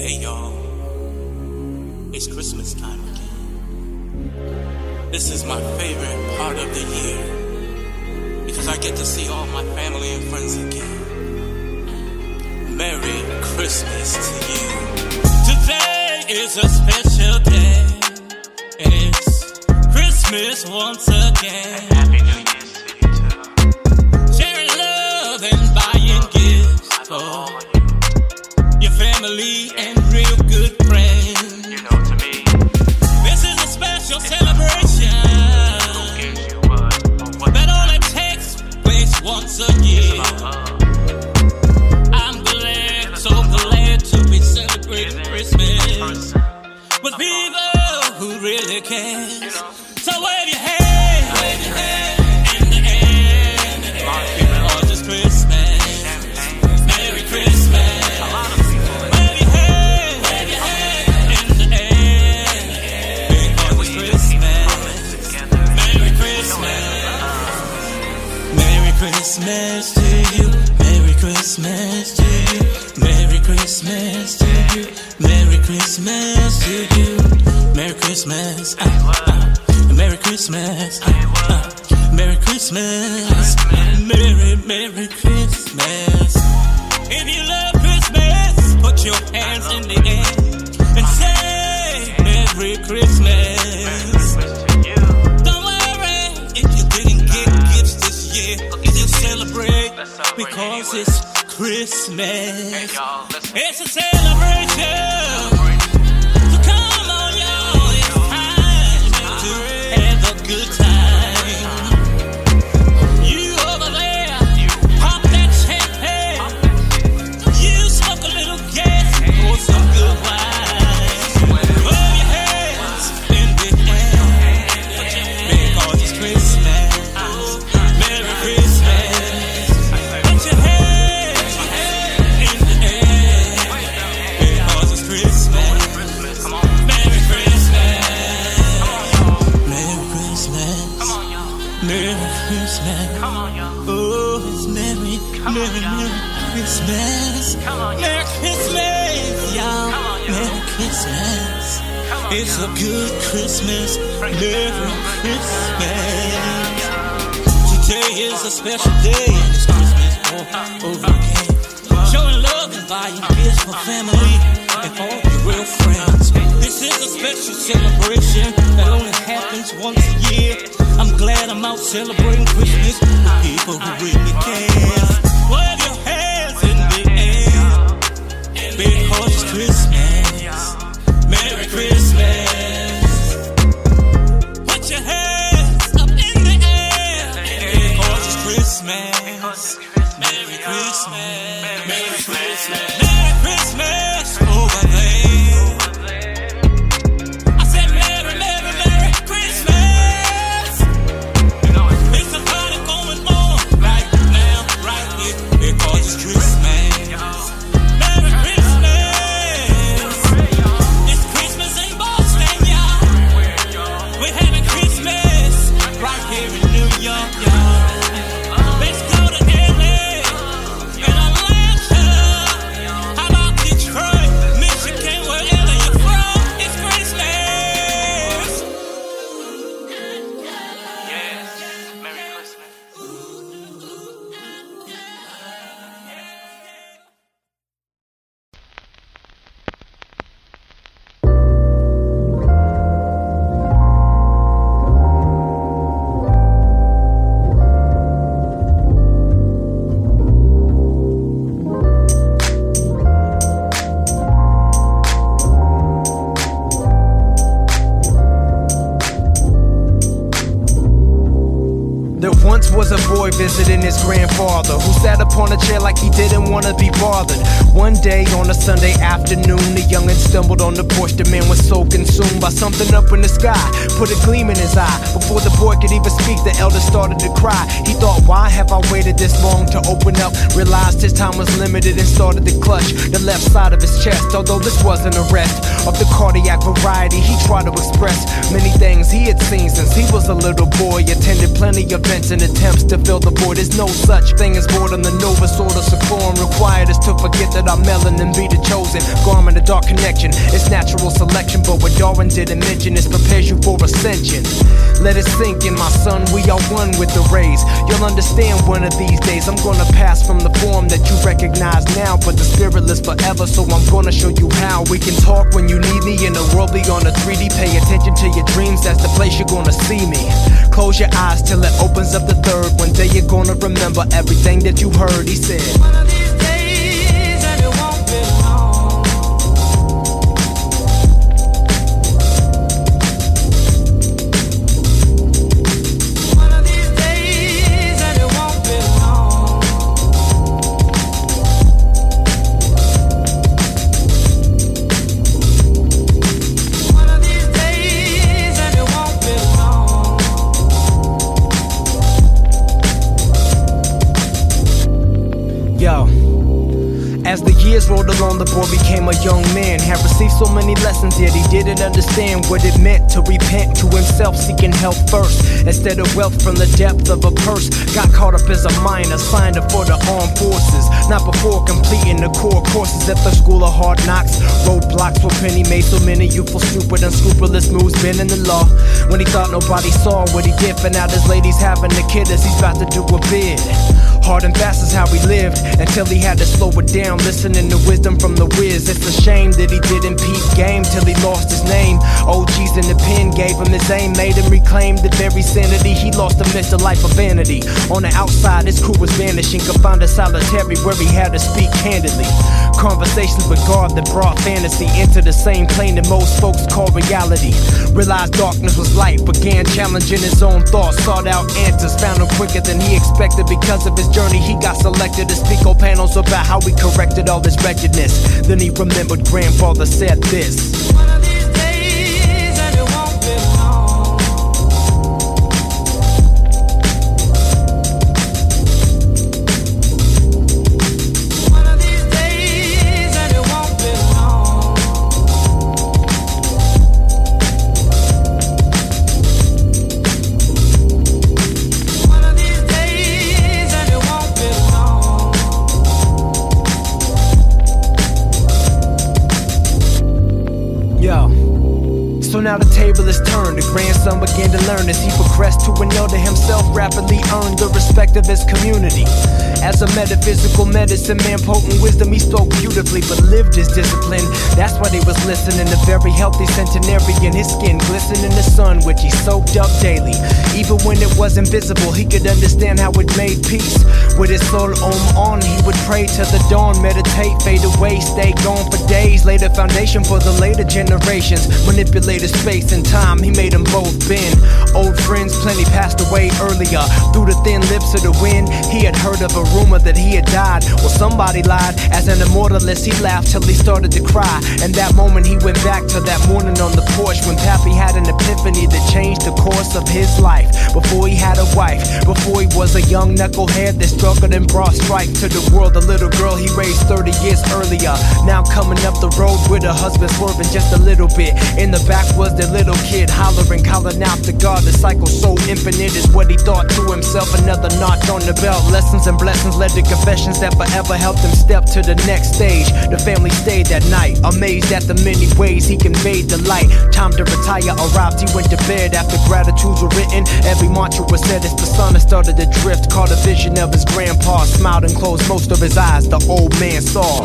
Hey y'all, it's Christmas time again. This is my favorite part of the year because I get to see all my family and friends again. Merry Christmas to you. Today is a special day. It's Christmas once again. Happy New Year's to you too. Sharing love and buying gifts. Oh family and Christmas. Uh, Merry Christmas. Merry, Merry Christmas. If you love Christmas, put your hands in the air and say Merry Christmas. Don't worry if you didn't get gifts this year. Still celebrate because it's Christmas. It's a celebration. Special day, and it's Christmas all over again. Showing love and buying gifts for family and all your real friends. This is a special celebration that only happens once a year. I'm glad I'm out celebrating Christmas with people who really care. Our melanin be the chosen garment, a dark connection. It's natural selection, but what Darwin didn't mention is prepares you for ascension. Let it sink in, my son. We are one with the rays. You'll understand one of these days. I'm gonna pass from the form that you recognize now, but the spirit lives forever. So I'm gonna show you how we can talk when you need me in the world beyond the 3D. Pay attention to your dreams. That's the place you're gonna see me. Close your eyes till it opens up the third. One day you're gonna remember everything that you heard. He said. Young man. Had received so many lessons, yet he didn't understand what it meant to repent to himself, seeking help first. Instead of wealth from the depth of a purse, got caught up as a minor, signed up for the armed forces. Not before completing the core courses at the school of hard knocks. Roadblocks were penny made so many youthful, stupid, unscrupulous moves been in the law. When he thought nobody saw what he did, and now his ladies having a kid as he's about to do a bid. Hard and fast is how he lived until he had to slow it down, listening to wisdom from the whiz. It's a shame that he didn't peep game till he lost his name. OGs in the pen gave him his aim, made him reclaim the very sanity he lost amidst a life of vanity. On the outside, his crew was vanishing, confined to solitary where he had to speak candidly. Conversations with God that brought fantasy into the same plane that most folks call reality. Realized darkness was light, began challenging his own thoughts, sought out answers, found them quicker than he expected because of his journey. He got selected to speak on panels about how he corrected all this wretchedness. Then he remembered grandfather said this. Is turned. The grandson began to learn as he progressed to an elder himself, rapidly earned the respect of his community. As a metaphysical medicine man, potent wisdom, he spoke beautifully, but lived his discipline. That's why they was listening. A very healthy centenarian, his skin glistened in the sun, which he soaked up daily. Even when it was invisible, he could understand how it made peace. With his soul om on, he would pray till the dawn, meditate, fade away, stay gone for days. Lay the foundation for the later generations. Manipulated space and time, he made them both bend. Old friends, plenty passed away earlier. Through the thin lips of the wind, he had heard of a rumor that he had died. Well, somebody lied. As an immortalist, he laughed till he started to cry. And that moment, he went back to that morning on the porch when Pappy had an epiphany that changed the course of his life. Before he had a wife, before he was a young knucklehead that struggled and brought strife to the world. The little girl he raised 30 years earlier. Now coming up the road with her husband swerving just a little bit. In the back was the little kid hollering, calling out to God. The cycle so infinite is what he thought to himself. Another notch on the belt. Lessons and blessings led to confessions that forever helped him step to the next stage. The family stayed that night, amazed at the many ways he conveyed the light. Time to retire arrived, he went to bed after gratitudes were written. Every mantra was said sun had started to drift. Caught a vision of his grandpa, smiled and closed most of his eyes. The old man saw.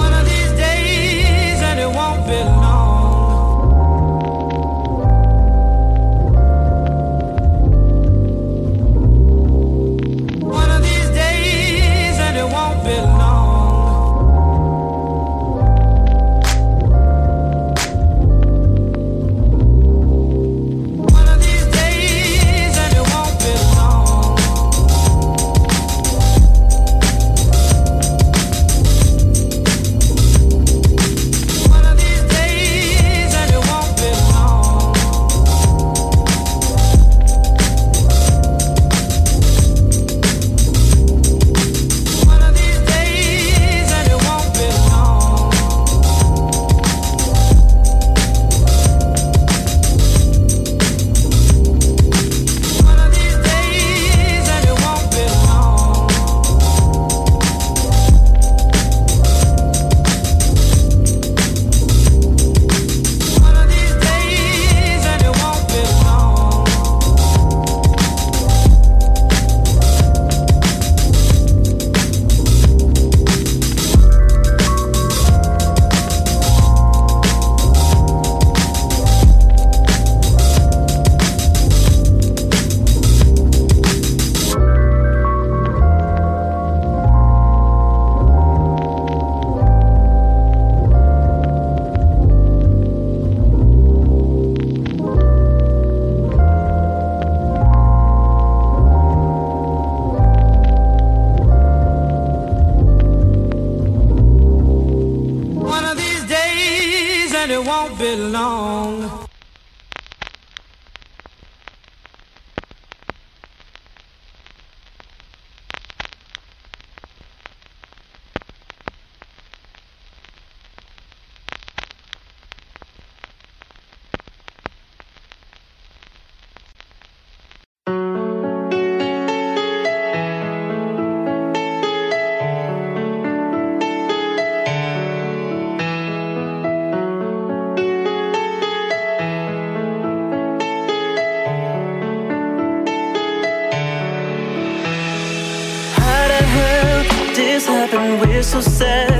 We're so sad.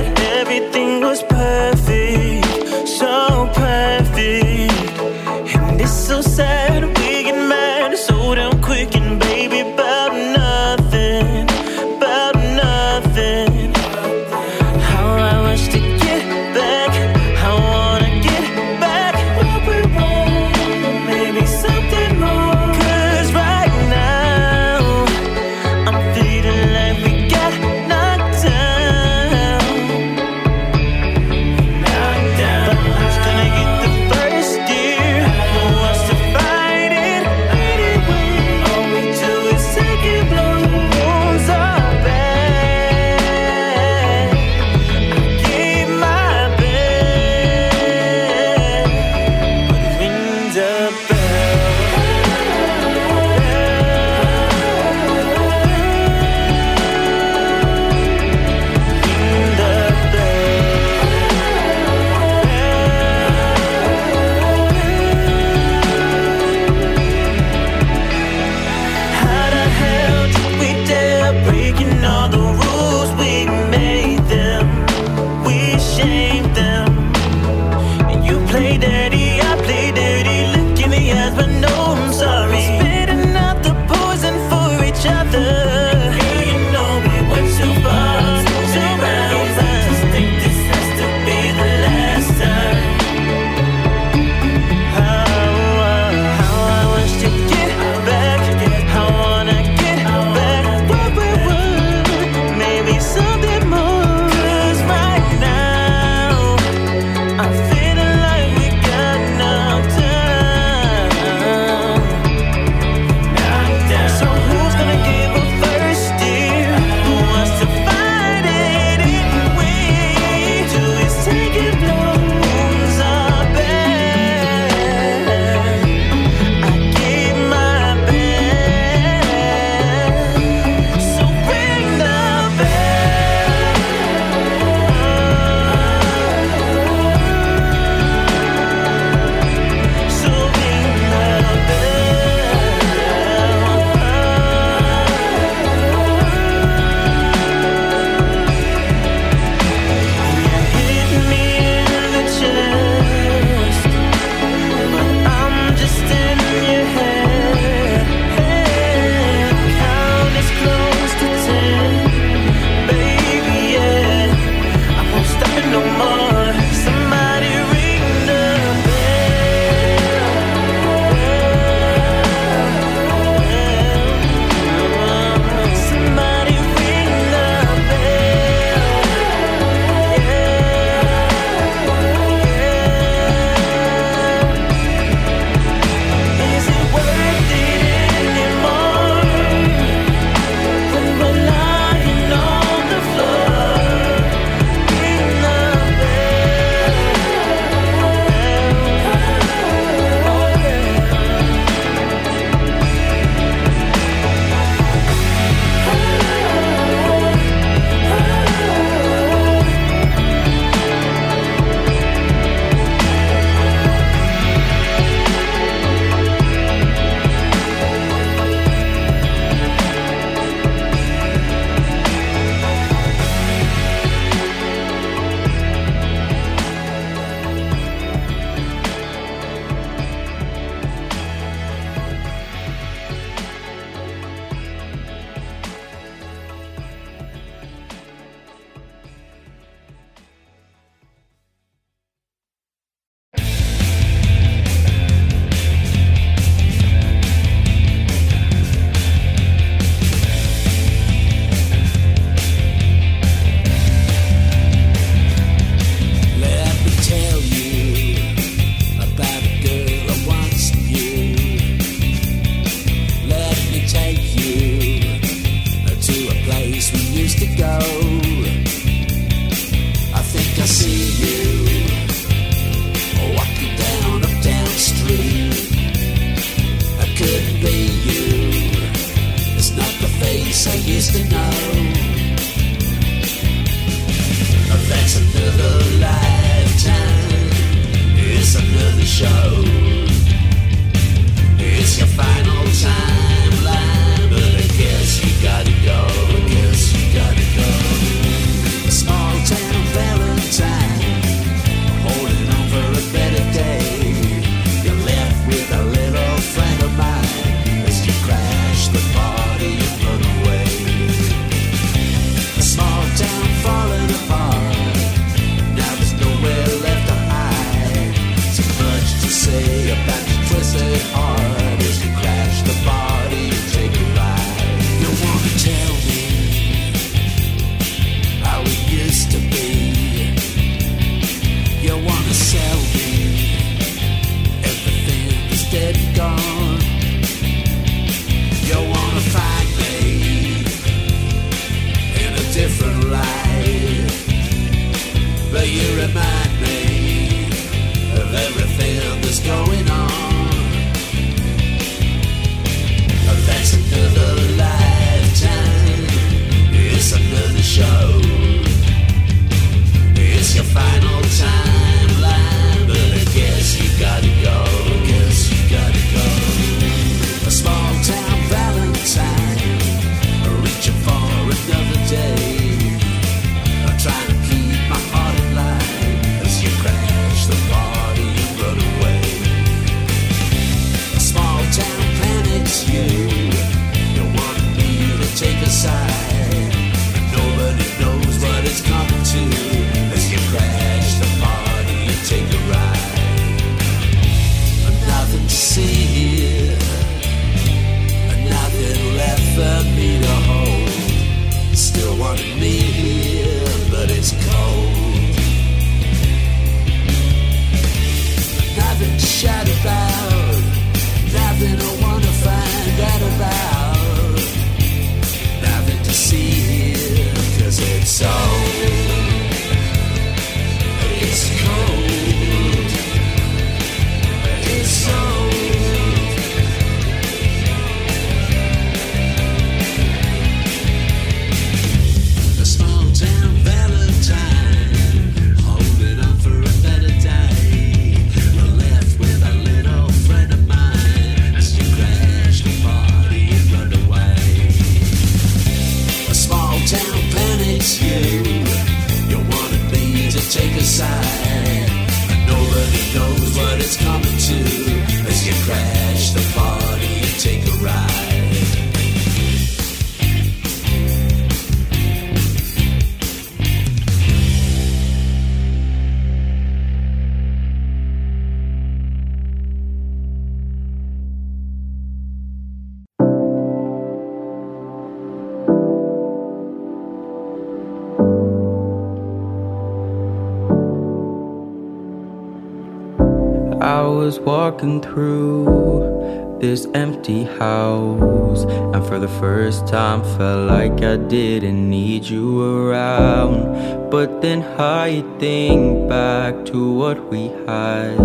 Walking through this empty house, and for the first time felt like I didn't need you around. But then I think back to what we had,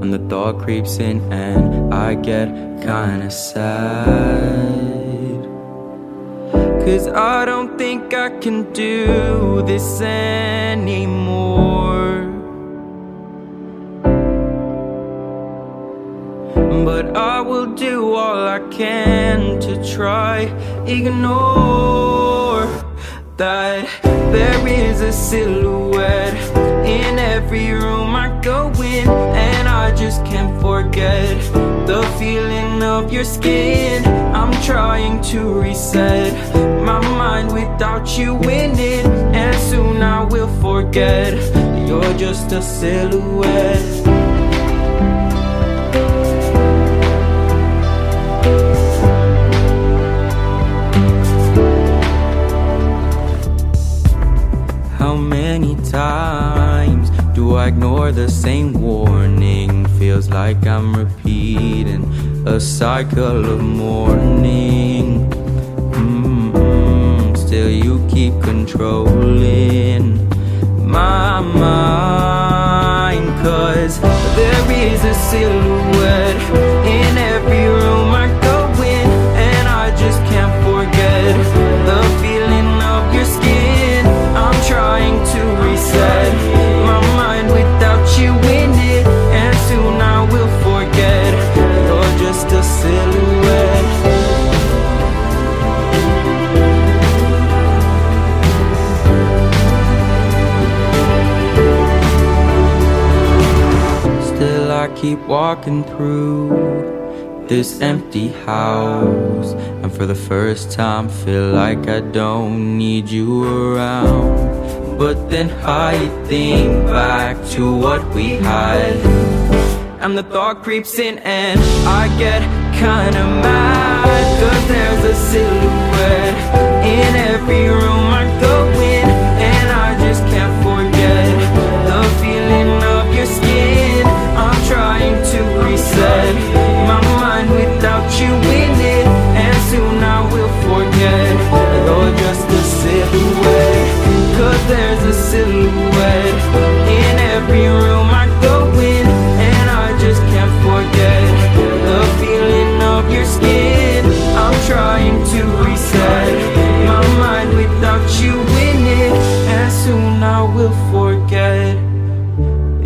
and the thought creeps in, and I get kinda sad. Cause I don't think I can do this anymore. But I will do all I can to try. Ignore that there is a silhouette in every room I go in and I just can't forget the feeling of your skin. I'm trying to reset my mind without you in it and soon I will forget. You're just a silhouette many times do I ignore the same warning? Feels like I'm repeating a cycle of mourning. Mm, Still, you keep controlling my mind. Cause there is a silhouette in every room reset my mind without you in it, and soon I will forget you're just a silhouette. Still, I keep walking through this empty house, and for the first time, feel like I don't need you around. But then I think back to what we had, and the thought creeps in, and I get kinda mad. Cause there's a silhouette in every room I go in, and I just can't forget the feeling of your skin. I'm trying to reset my mind without you in it, and soon I will forget you're just a silhouette. Cause there's a silhouette in every room I go in And I just can't forget the feeling of your skin. I'm trying to reset my mind without you in it. And soon I will forget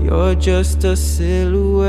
You're just a silhouette.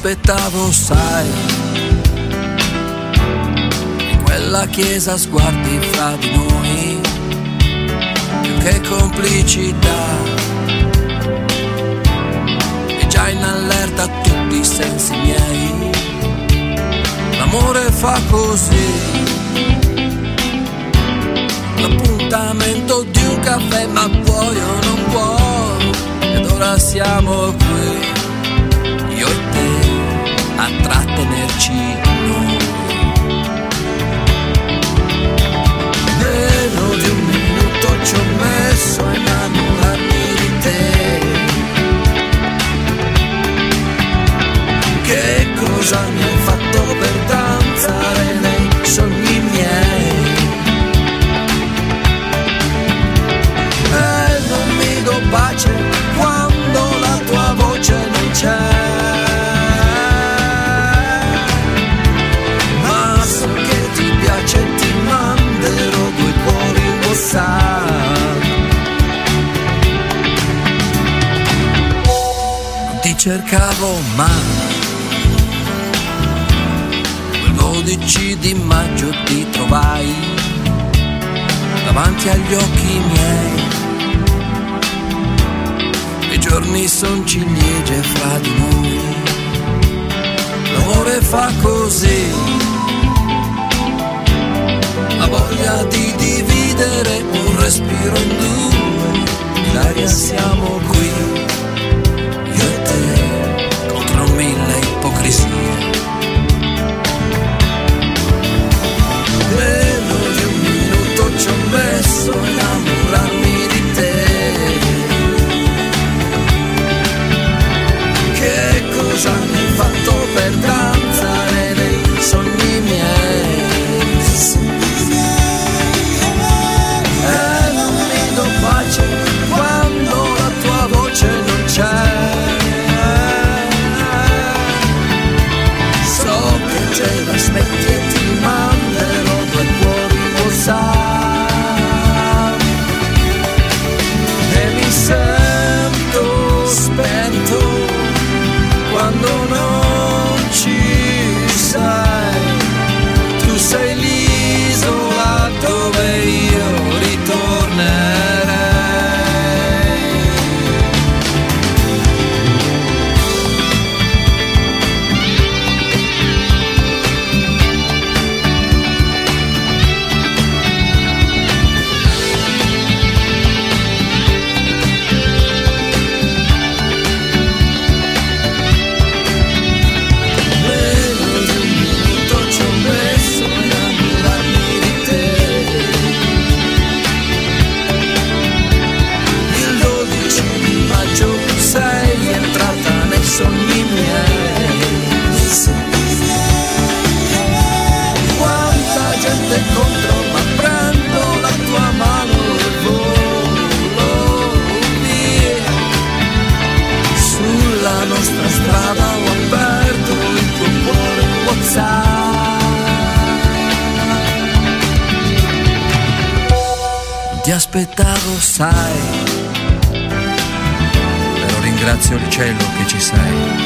Aspettavo, sai. In quella chiesa sguardi fra di noi, più che complicità. E già in allerta tutti i sensi miei. L'amore fa così. L'appuntamento di un caffè, ma vuoi o non vuoi? Ed ora siamo qui a trattenerci noi. Meno di un minuto ci ho messo a innamorarmi di te. Che cosa mi cercavo mai. Quel 12 di maggio ti trovai davanti agli occhi miei. I giorni son ciliegie fra di noi. L'amore fa così. La voglia di dividere un respiro in due. In aria siamo qui. Messo a Ti aspettavo, sai. Però ringrazio il cielo che ci sei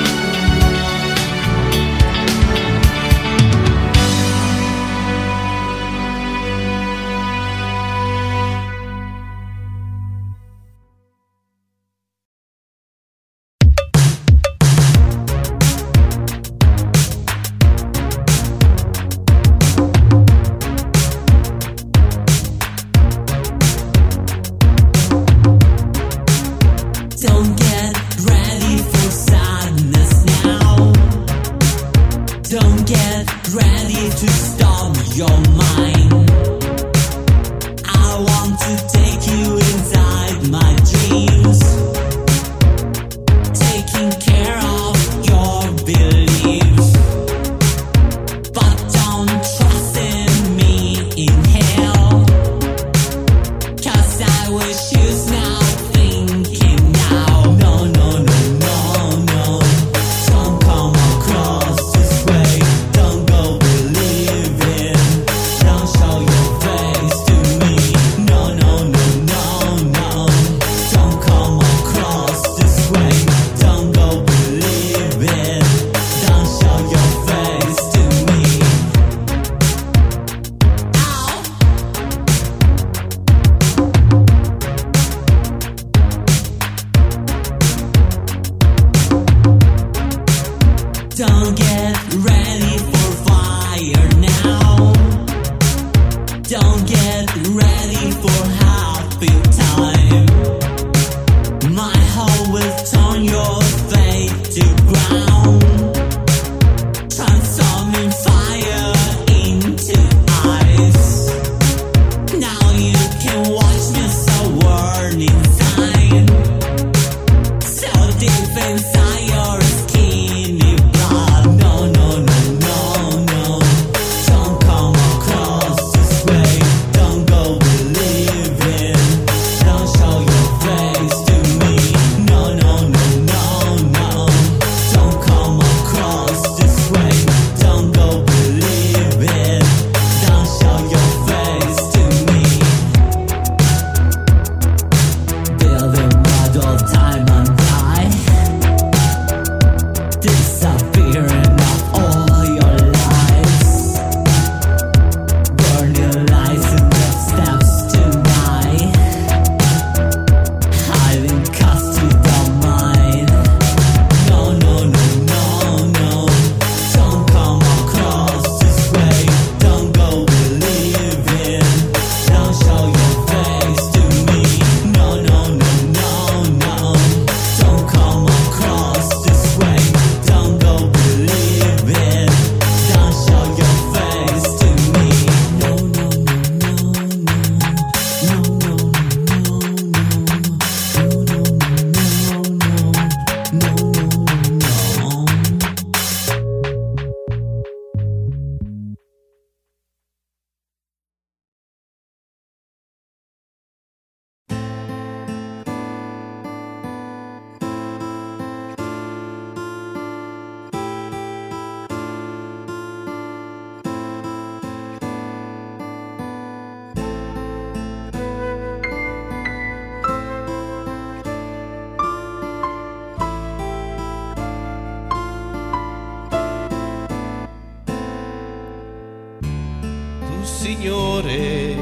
Signore,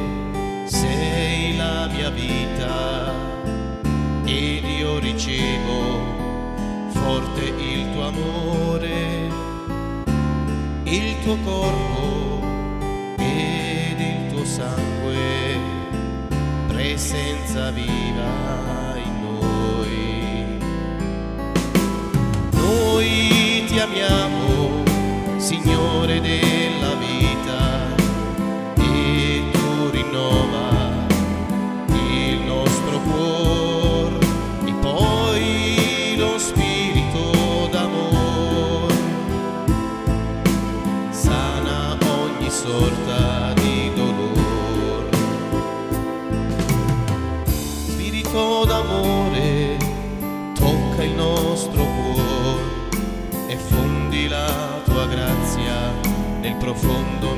sei la mia vita ed io ricevo forte il tuo amore, il tuo corpo ed il tuo sangue, presenza viva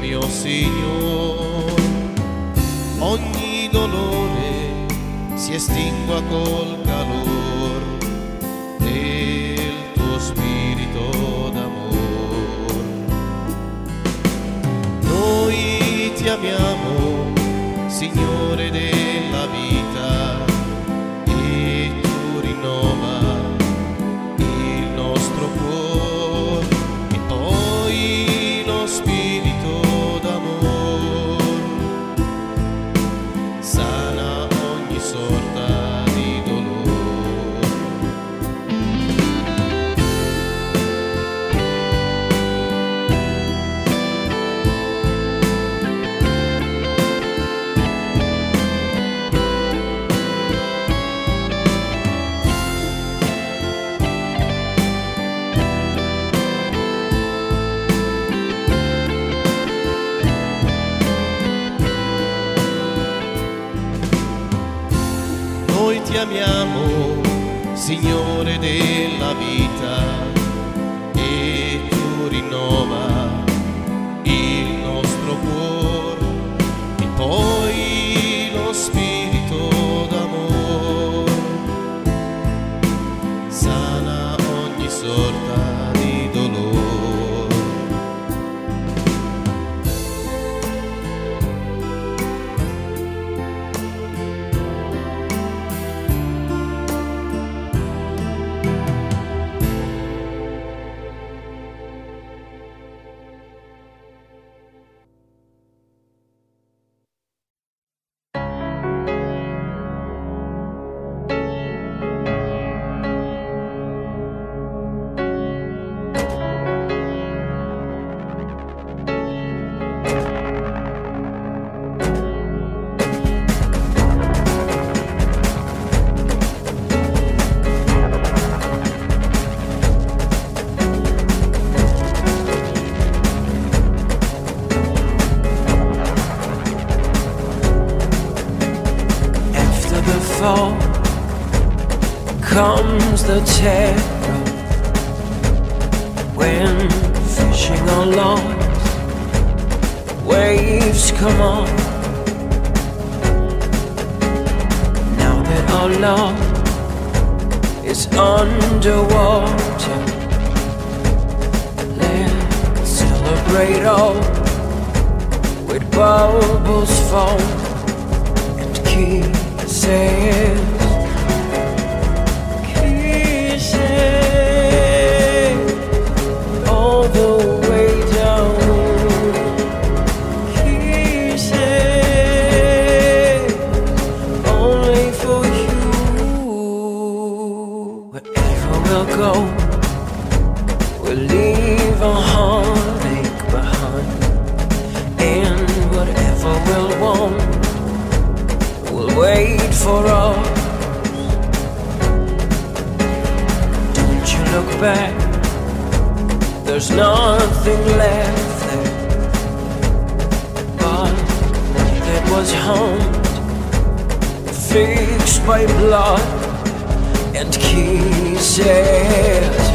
mio Signore. Ogni dolore si estingua col calore del tuo spirito d'amore. Noi ti amiamo, Signore terror when fishing waves come on. Now that our love is underwater, let's celebrate all with bubbles foam and kisses. Kisses back, there's nothing left there. But that was home, fixed by blood and. Kisses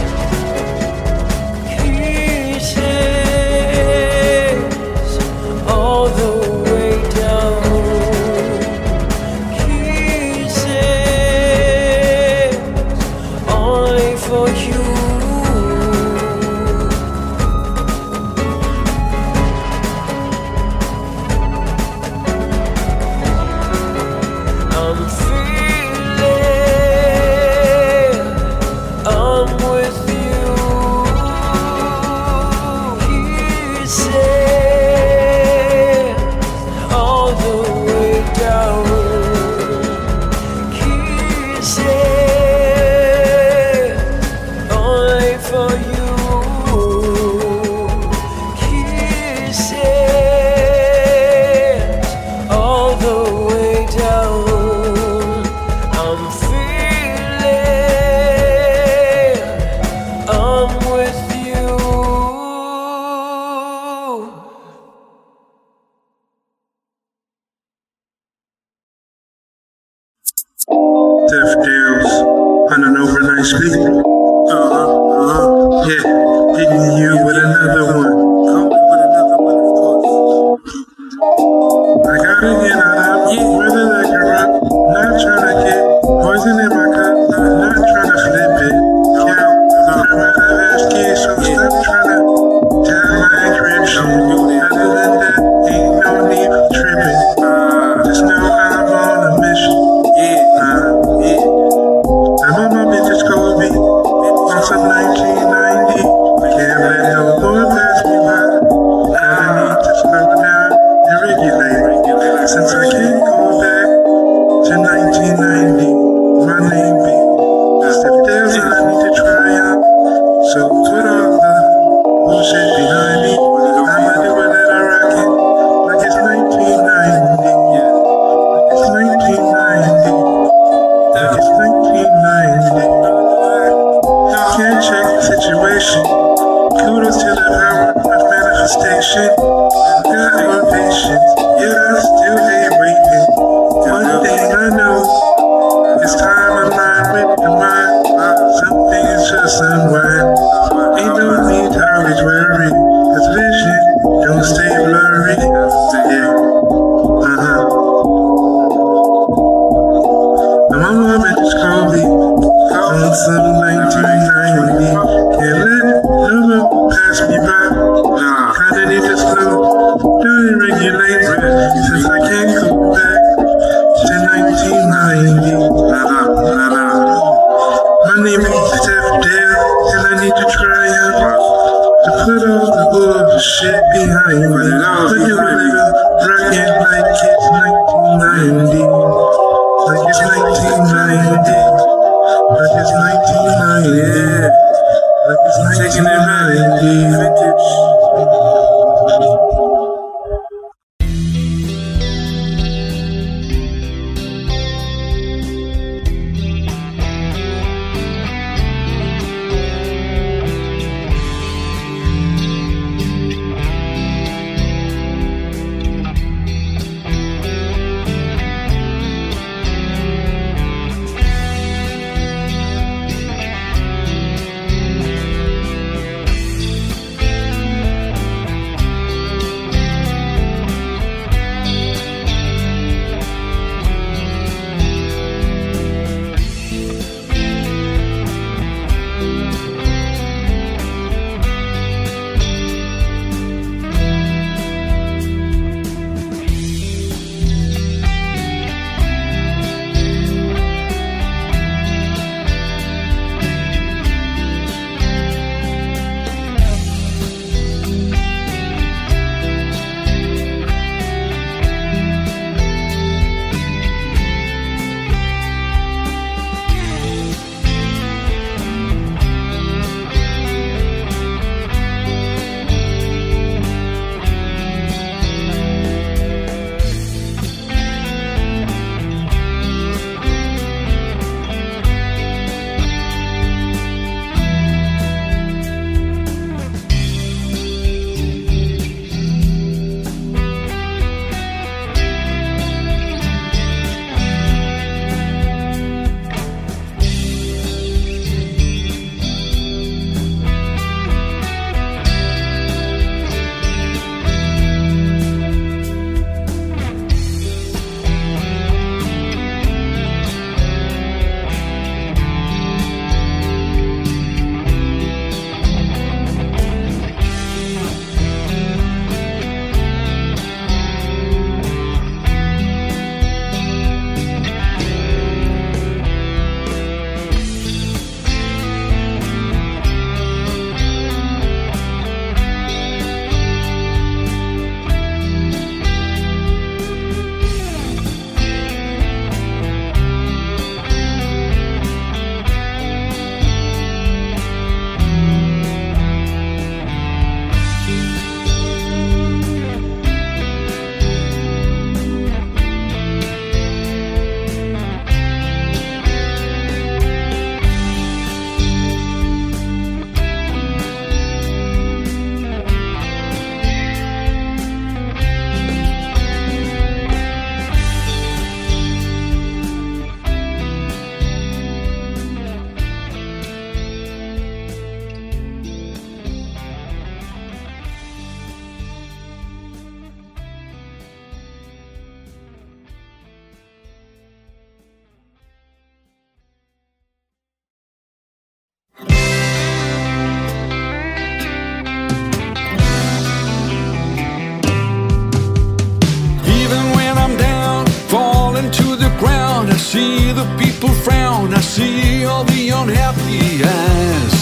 the people frown, I see all the unhappy eyes.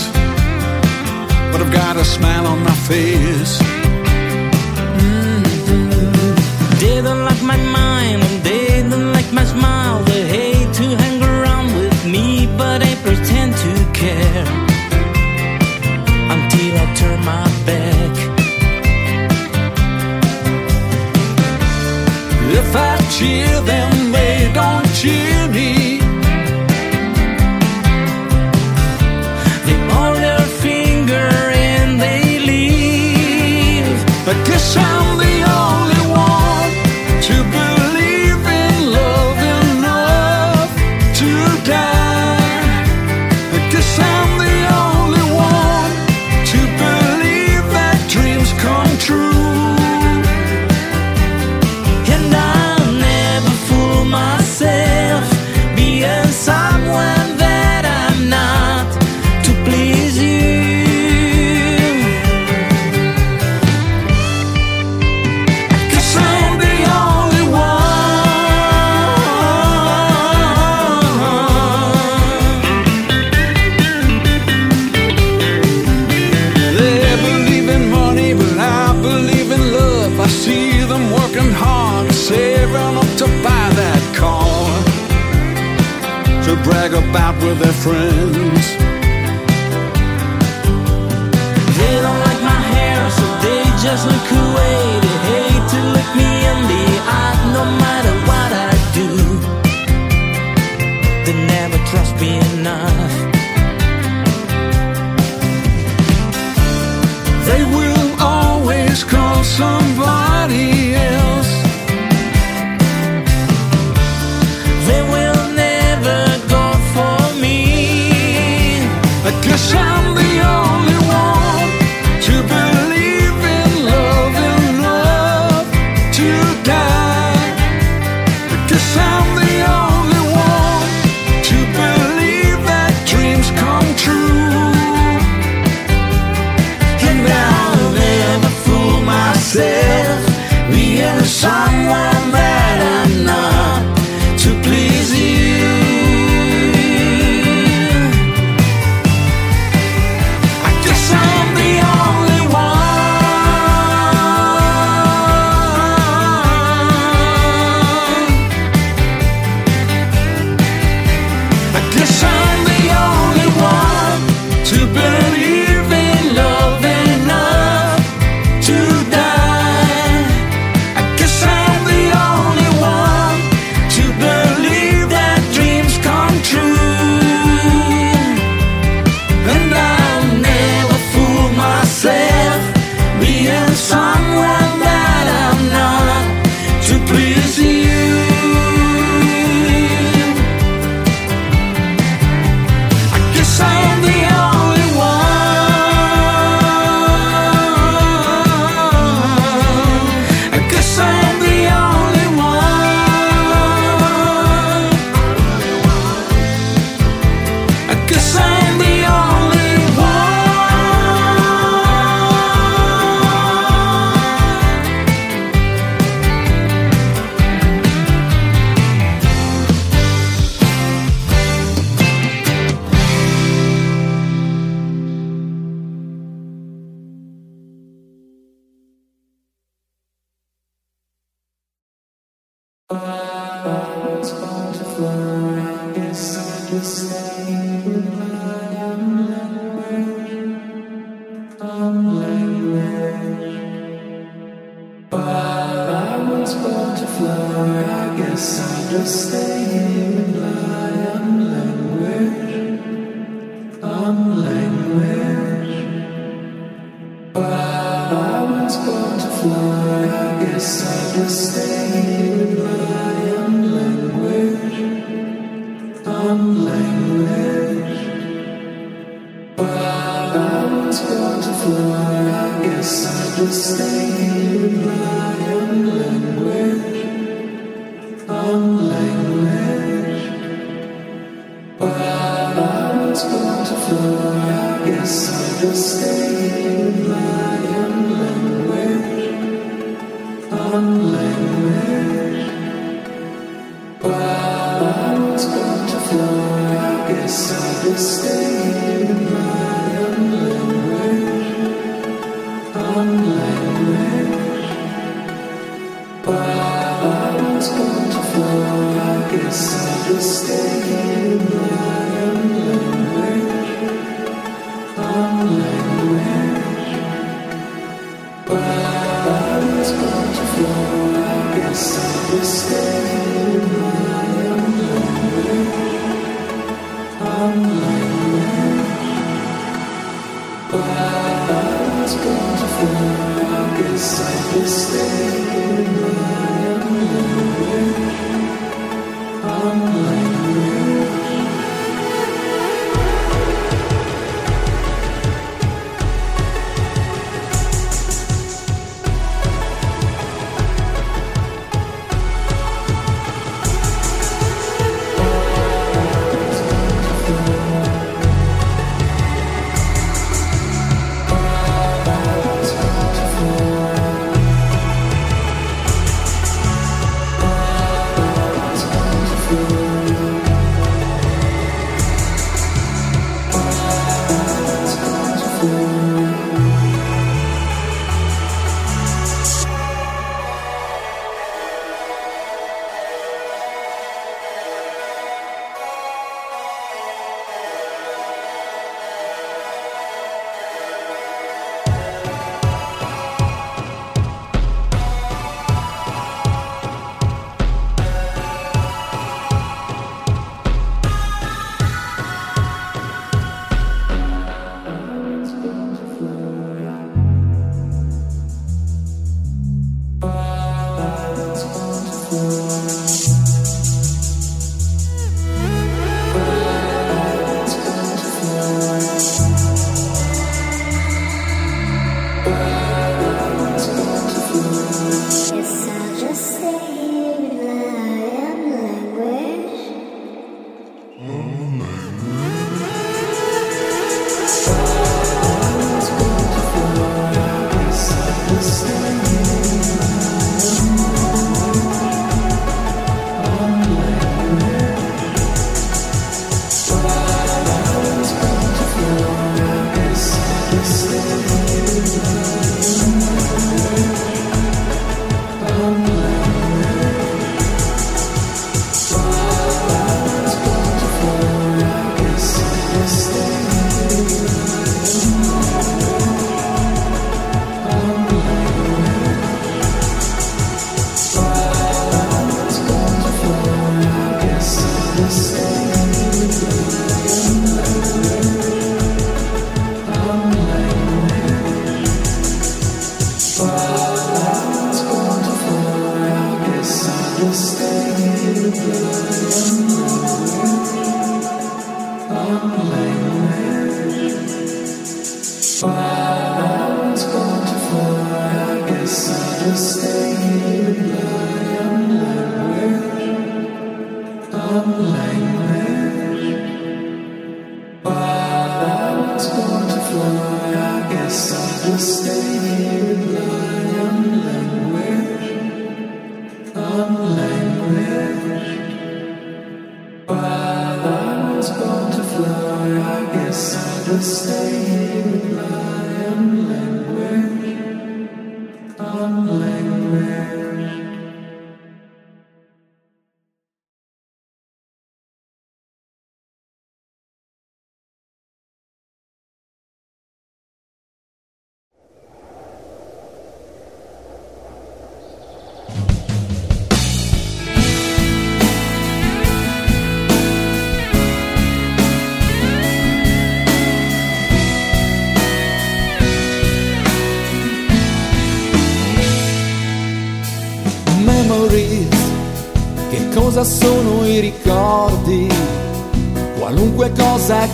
But I've got a smile on my face. Mm-hmm. They don't like my mind, and they don't like my smile. They hate to hang around with me, but I pretend to care until I turn my back. If I cheer them, they don't cheer me. with their friends.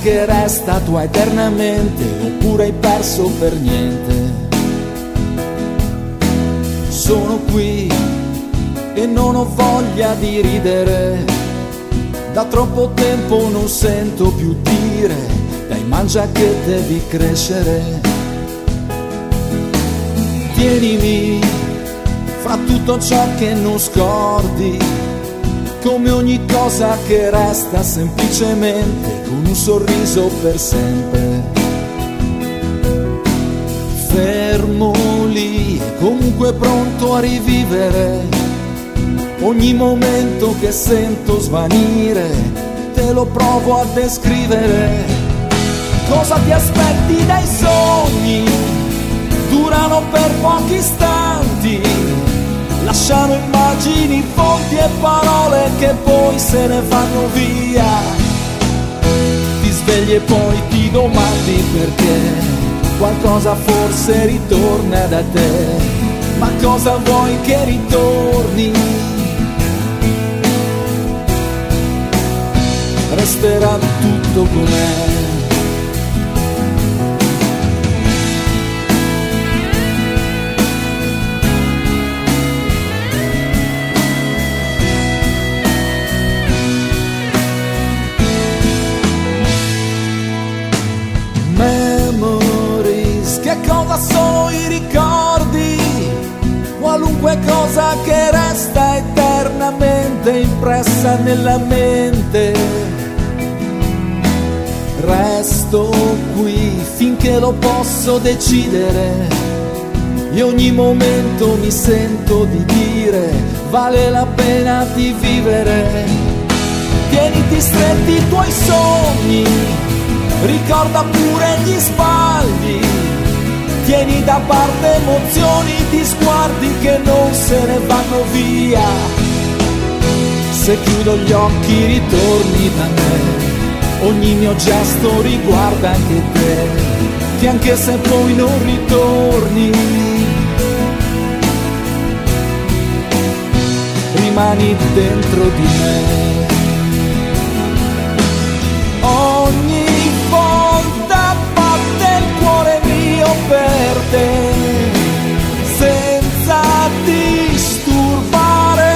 Che resta tua eternamente, oppure hai perso per niente. Sono qui e non ho voglia di ridere. Da troppo tempo non sento più dire, dai mangia che devi crescere. Tienimi fra tutto ciò che non scordi, come ogni cosa che resta semplicemente con un sorriso per sempre. Fermo lì, comunque pronto a rivivere ogni momento che sento svanire, te lo provo a descrivere. Cosa ti aspetti dai sogni? Durano per pochi istanti lasciano immagini, fonti e parole che poi se ne vanno via. Svegli e poi ti domandi perché qualcosa forse ritorna da te, ma cosa vuoi che ritorni? Resterà tutto com'è. Qualunque cosa che resta eternamente impressa nella mente. Resto qui finché lo posso decidere e ogni momento mi sento di dire vale la pena di vivere. Tieniti stretti i tuoi sogni, ricorda pure gli sbagli, tieni da parte emozioni di sguardi che non se ne vanno via. Se chiudo gli occhi ritorni da me, ogni mio gesto riguarda anche te, che anche se poi non ritorni, rimani dentro di me. Ogni te, senza disturbare.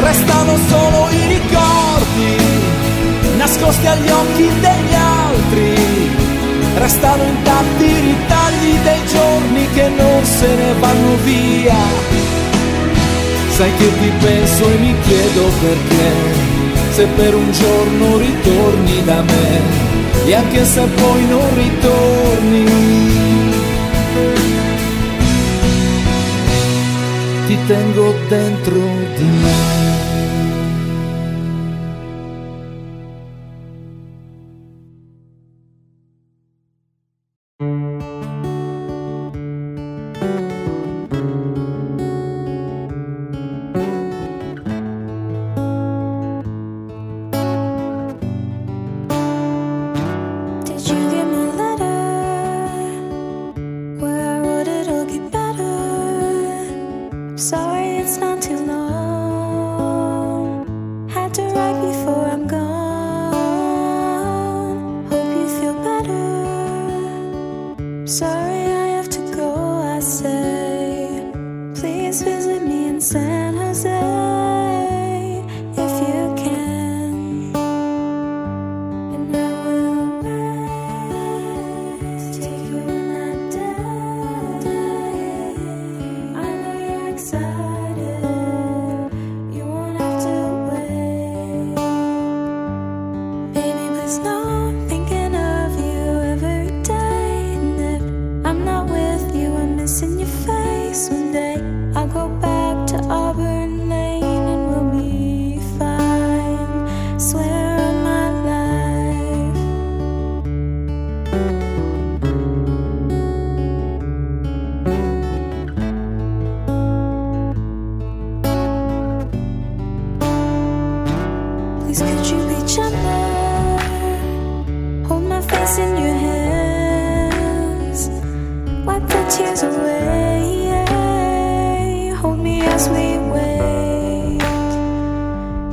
Restano solo i ricordi nascosti agli occhi degli altri. Restano intatti i giorni che non se ne vanno via. Sai che ti penso e mi chiedo perché, se per un giorno ritorni da me, e anche se poi non ritorni, ti tengo dentro di me.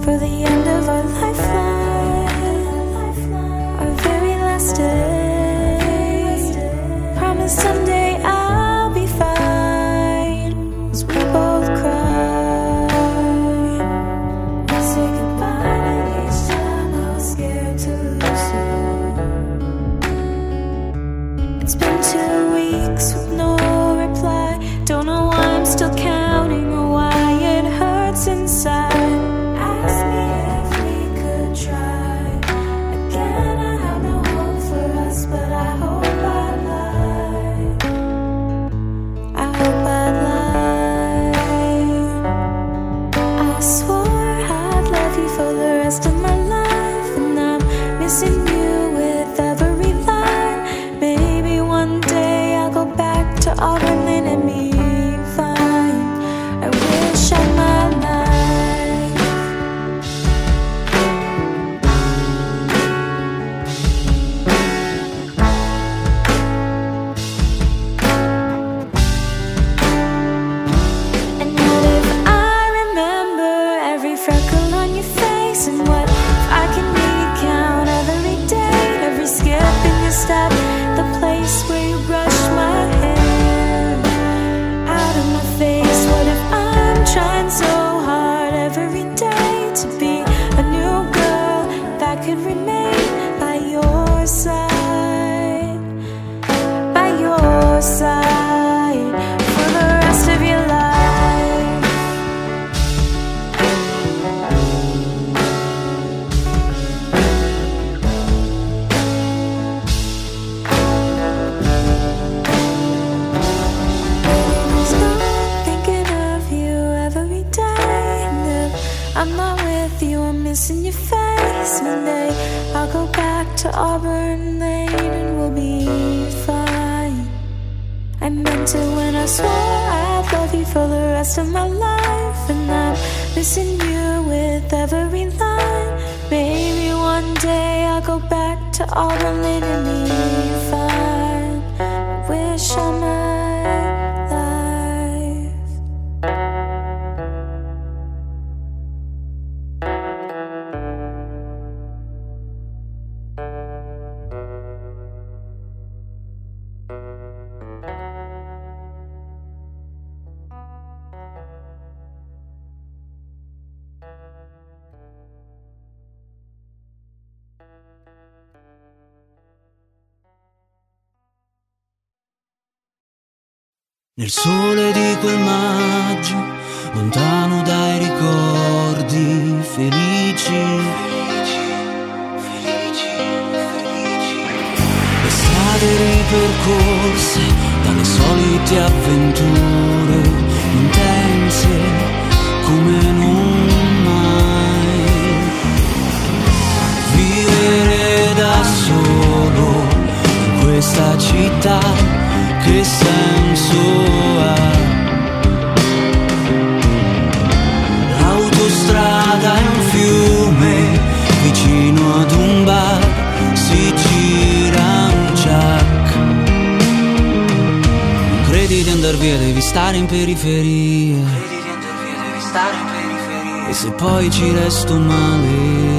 For the end of our lifeline. el. Resto male.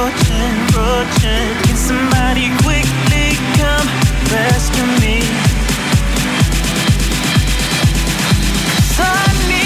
approaching, approaching. Can somebody quickly come rescue me? Cause I need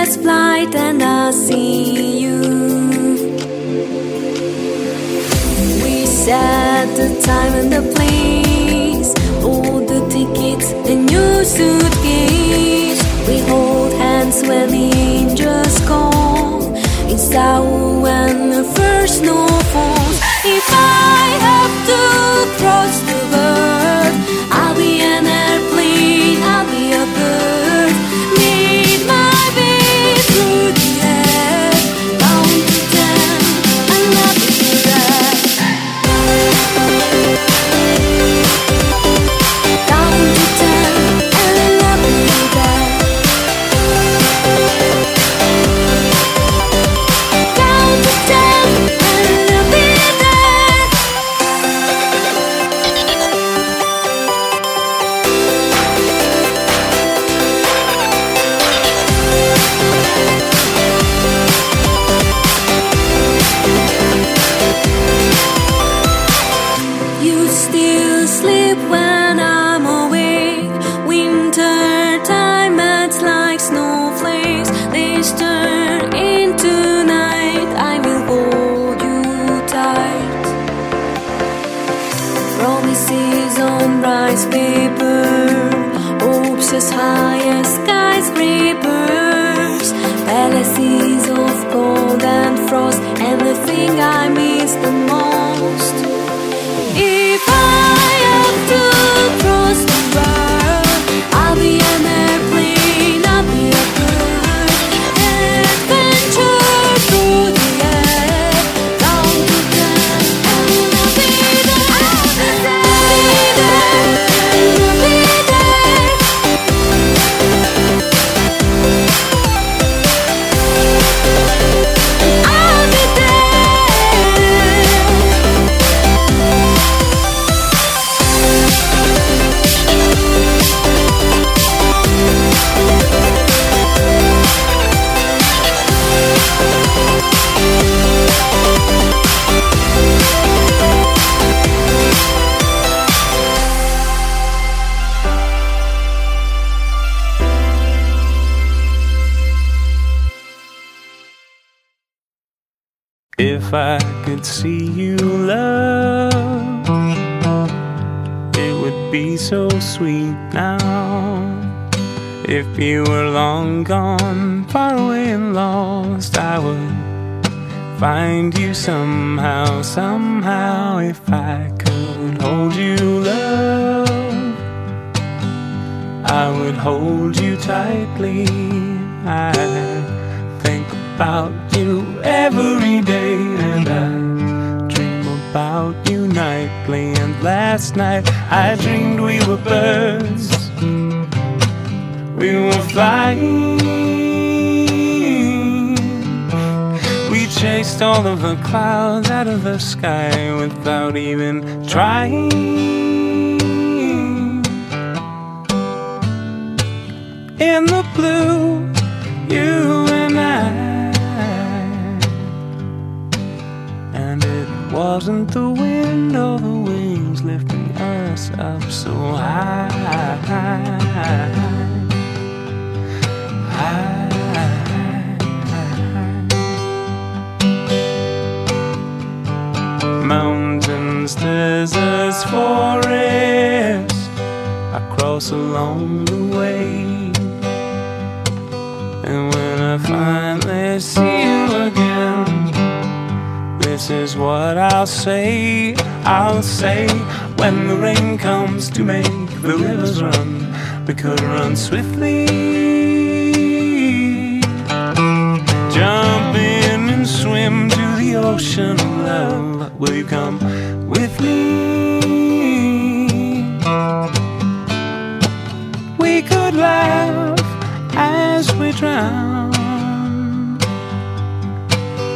this flight and I'll see you. We set the time and the place, all the tickets and your suitcase. We hold hands when the angels call. It's our when the first snow falls. If I Chased all of the clouds out of the sky without even trying. In the blue forest I cross along the way. And when I finally see you again, this is what I'll say. I'll say when the rain comes to make the rivers run, we could run swiftly. Jump in and swim to the ocean of love. Will you come with me? we drown.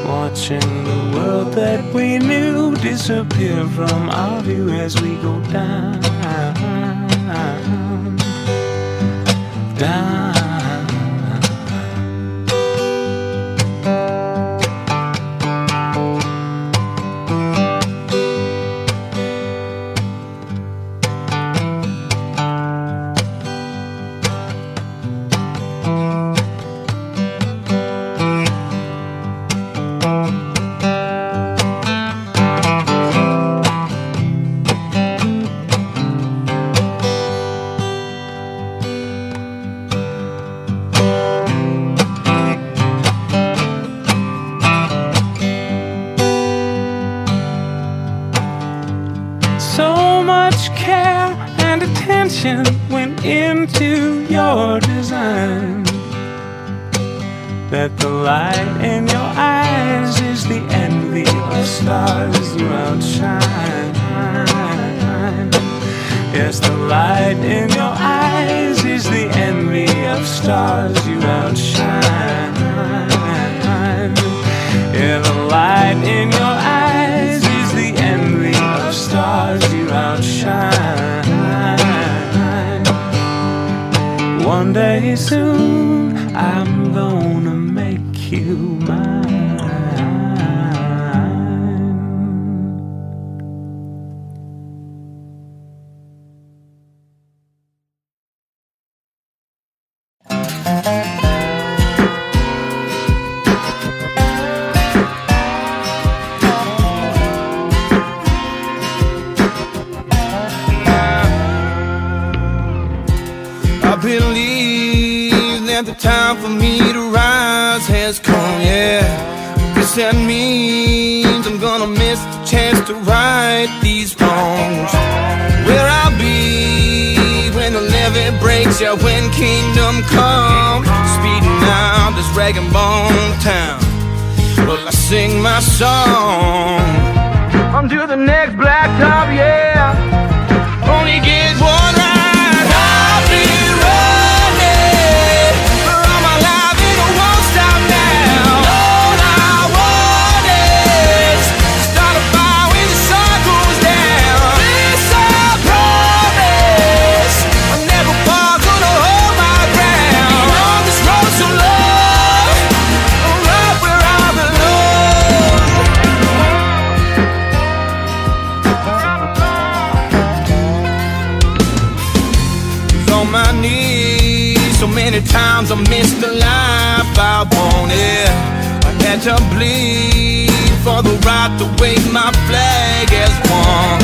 Watching the world that we knew disappear from our view as we go down. Down. to bleed for the right to wave my flag as one.